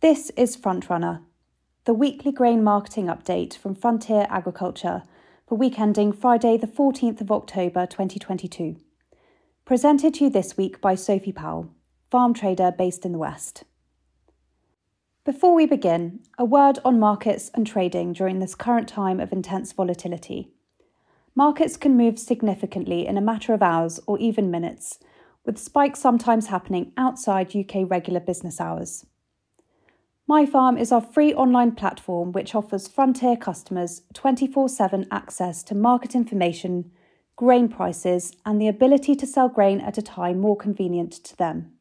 This is Frontrunner, the weekly grain marketing update from Frontier Agriculture for week ending Friday, the 14th of October 2022. Presented to you this week by Sophie Powell, farm trader based in the West. Before we begin, a word on markets and trading during this current time of intense volatility. Markets can move significantly in a matter of hours or even minutes, with spikes sometimes happening outside UK regular business hours. MyFarm is our free online platform which offers Frontier customers 24 7 access to market information, grain prices, and the ability to sell grain at a time more convenient to them.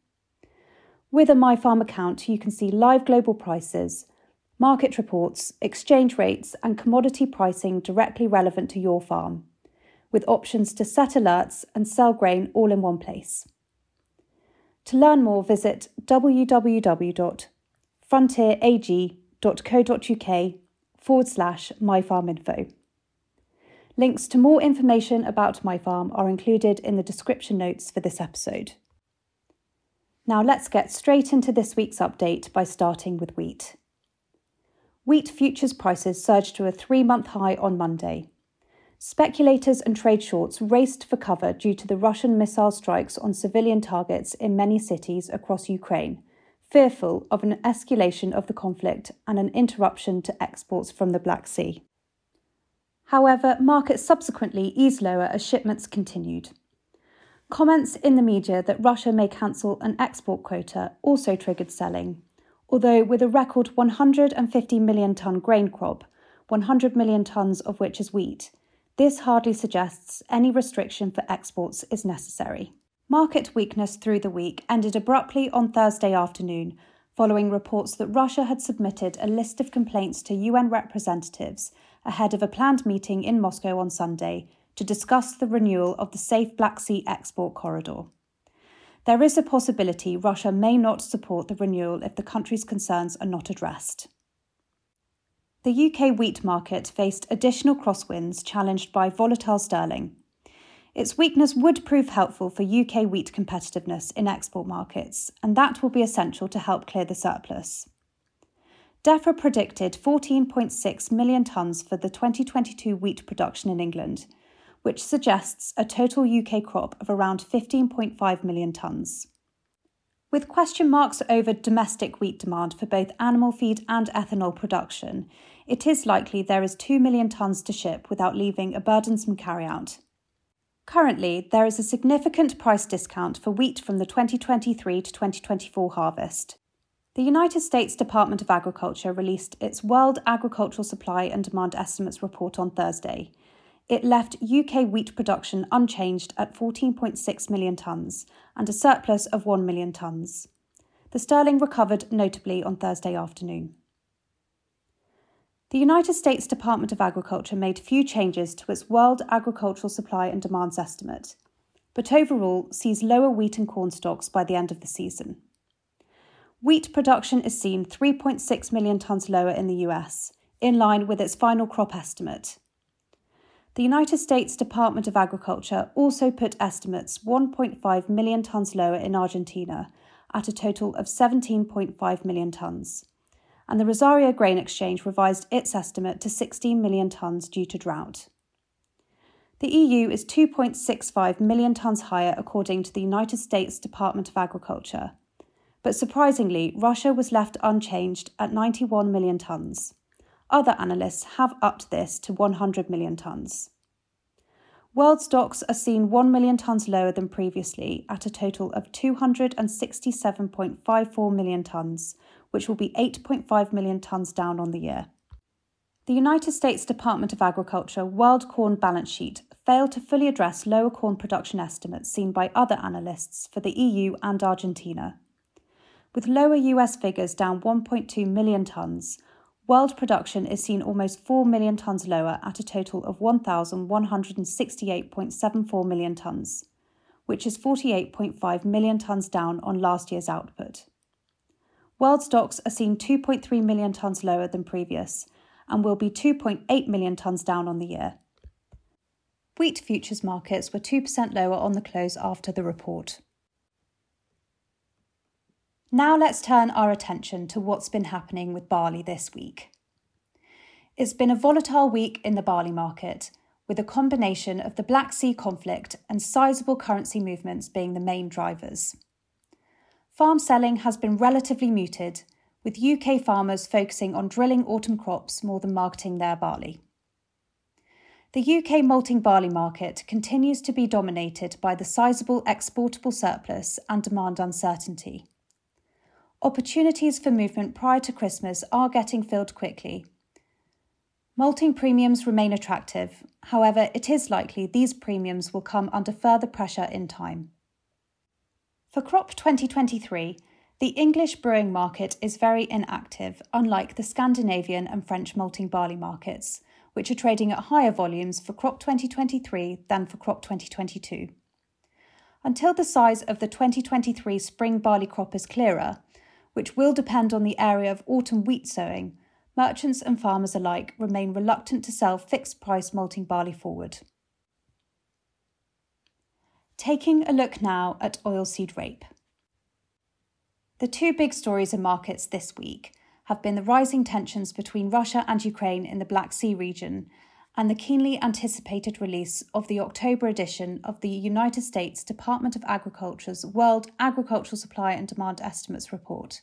With a MyFarm account, you can see live global prices, market reports, exchange rates, and commodity pricing directly relevant to your farm, with options to set alerts and sell grain all in one place. To learn more, visit www.frontierag.co.uk forward slash myfarminfo. Links to more information about MyFarm are included in the description notes for this episode. Now let's get straight into this week's update by starting with wheat. Wheat futures prices surged to a three month high on Monday. Speculators and trade shorts raced for cover due to the Russian missile strikes on civilian targets in many cities across Ukraine, fearful of an escalation of the conflict and an interruption to exports from the Black Sea. However, markets subsequently eased lower as shipments continued. Comments in the media that Russia may cancel an export quota also triggered selling, although with a record 150 million tonne grain crop, 100 million tonnes of which is wheat, this hardly suggests any restriction for exports is necessary. Market weakness through the week ended abruptly on Thursday afternoon, following reports that Russia had submitted a list of complaints to UN representatives ahead of a planned meeting in Moscow on Sunday to discuss the renewal of the safe Black Sea export corridor. There is a possibility Russia may not support the renewal if the country's concerns are not addressed. The UK wheat market faced additional crosswinds challenged by volatile sterling. Its weakness would prove helpful for UK wheat competitiveness in export markets, and that will be essential to help clear the surplus. DEFRA predicted 14.6 million tonnes for the 2022 wheat production in England, which suggests a total UK crop of around 15.5 million tonnes. With question marks over domestic wheat demand for both animal feed and ethanol production, it is likely there is 2 million tonnes to ship without leaving a burdensome carryout. Currently, there is a significant price discount for wheat from the 2023 to 2024 harvest. The United States Department of Agriculture released its World Agricultural Supply and Demand Estimates report on Thursday, it left UK wheat production unchanged at 14.6 million tonnes and a surplus of 1 million tonnes. The sterling recovered notably on Thursday afternoon. The United States Department of Agriculture made few changes to its World Agricultural Supply and Demands estimate, but overall sees lower wheat and corn stocks by the end of the season. Wheat production is seen 3.6 million tonnes lower in the US, in line with its final crop estimate, the United States Department of Agriculture also put estimates 1.5 million tonnes lower in Argentina at a total of 17.5 million tonnes. And the Rosario Grain Exchange revised its estimate to 16 million tonnes due to drought. The EU is 2.65 million tonnes higher according to the United States Department of Agriculture. But surprisingly, Russia was left unchanged at 91 million tonnes. Other analysts have upped this to 100 million tonnes. World stocks are seen 1 million tonnes lower than previously at a total of 267.54 million tonnes, which will be 8.5 million tonnes down on the year. The United States Department of Agriculture World Corn Balance Sheet failed to fully address lower corn production estimates seen by other analysts for the EU and Argentina. With lower US figures down 1.2 million tonnes, world production is seen almost 4 million tonnes lower at a total of 1,168.74 million tonnes, which is 48.5 million tonnes down on last year's output. World stocks are seen 2.3 million tonnes lower than previous and will be 2.8 million tonnes down on the year. Wheat futures markets were 2% lower on the close after the report. Now let's turn our attention to what's been happening with barley this week. It's been a volatile week in the barley market, with a combination of the Black Sea conflict and sizable currency movements being the main drivers. Farm selling has been relatively muted, with UK farmers focusing on drilling autumn crops more than marketing their barley. The UK malting barley market continues to be dominated by the sizable exportable surplus and demand uncertainty. Opportunities for movement prior to Christmas are getting filled quickly. Malting premiums remain attractive, however, it is likely these premiums will come under further pressure in time. For crop 2023, the English brewing market is very inactive, unlike the Scandinavian and French malting barley markets, which are trading at higher volumes for crop 2023 than for crop 2022. Until the size of the 2023 spring barley crop is clearer, which will depend on the area of autumn wheat sowing, merchants and farmers alike remain reluctant to sell fixed price malting barley forward. Taking a look now at oilseed rape. The two big stories in markets this week have been the rising tensions between Russia and Ukraine in the Black Sea region and the keenly anticipated release of the October edition of the United States Department of Agriculture's World Agricultural Supply and Demand Estimates report.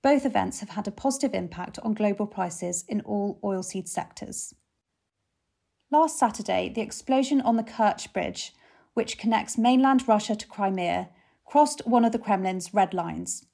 Both events have had a positive impact on global prices in all oilseed sectors. Last Saturday, the explosion on the Kerch Bridge, which connects mainland Russia to Crimea, crossed one of the Kremlin's red lines.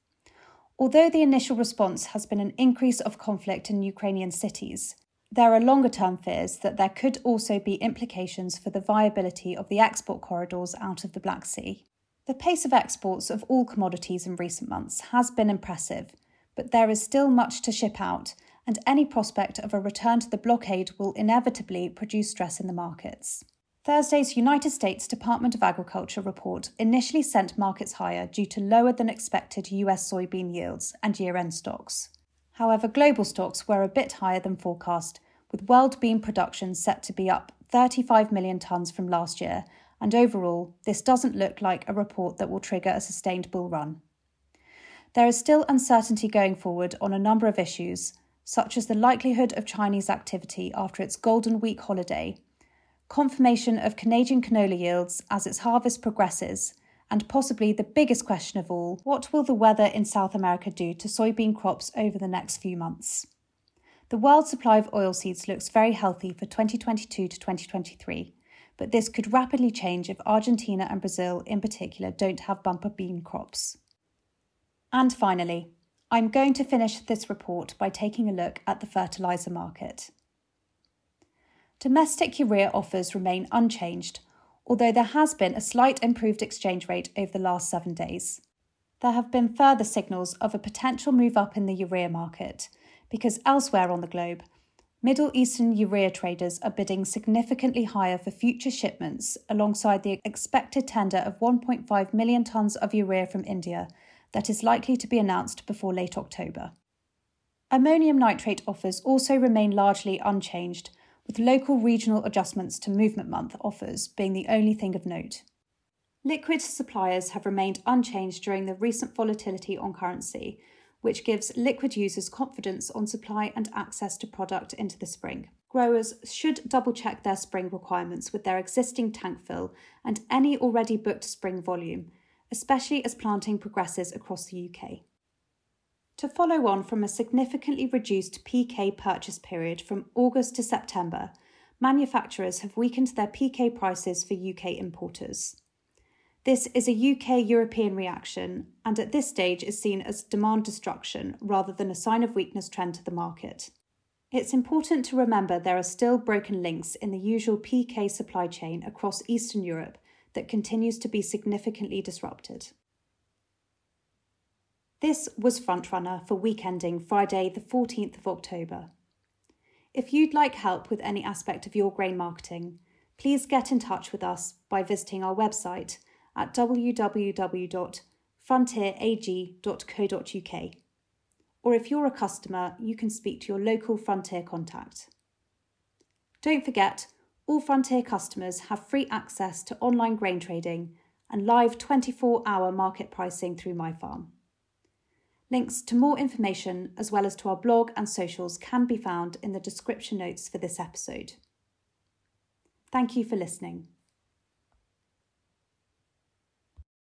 Although the initial response has been an increase of conflict in Ukrainian cities, there are longer term fears that there could also be implications for the viability of the export corridors out of the Black Sea. The pace of exports of all commodities in recent months has been impressive, but there is still much to ship out, and any prospect of a return to the blockade will inevitably produce stress in the markets. Thursday's United States Department of Agriculture report initially sent markets higher due to lower than expected US soybean yields and year end stocks. However, global stocks were a bit higher than forecast, with world bean production set to be up 35 million tonnes from last year, and overall, this doesn't look like a report that will trigger a sustained bull run. There is still uncertainty going forward on a number of issues, such as the likelihood of Chinese activity after its Golden Week holiday, confirmation of Canadian canola yields as its harvest progresses, and possibly the biggest question of all what will the weather in South America do to soybean crops over the next few months? The world supply of oilseeds looks very healthy for 2022 to 2023, but this could rapidly change if Argentina and Brazil, in particular, don't have bumper bean crops. And finally, I'm going to finish this report by taking a look at the fertiliser market. Domestic urea offers remain unchanged, although there has been a slight improved exchange rate over the last seven days. There have been further signals of a potential move up in the urea market because elsewhere on the globe, Middle Eastern urea traders are bidding significantly higher for future shipments alongside the expected tender of 1.5 million tonnes of urea from India that is likely to be announced before late October. Ammonium nitrate offers also remain largely unchanged, with local regional adjustments to movement month offers being the only thing of note. Liquid suppliers have remained unchanged during the recent volatility on currency, which gives liquid users confidence on supply and access to product into the spring. Growers should double check their spring requirements with their existing tank fill and any already booked spring volume, especially as planting progresses across the UK. To follow on from a significantly reduced PK purchase period from August to September, manufacturers have weakened their PK prices for UK importers. This is a UK European reaction and at this stage is seen as demand destruction rather than a sign of weakness trend to the market. It's important to remember there are still broken links in the usual PK supply chain across Eastern Europe that continues to be significantly disrupted. This was Frontrunner for weekending Friday, the 14th of October. If you'd like help with any aspect of your grain marketing, please get in touch with us by visiting our website at www.frontierag.co.uk. Or if you're a customer, you can speak to your local Frontier contact. Don't forget, all Frontier customers have free access to online grain trading and live 24 hour market pricing through MyFarm. Links to more information, as well as to our blog and socials, can be found in the description notes for this episode. Thank you for listening.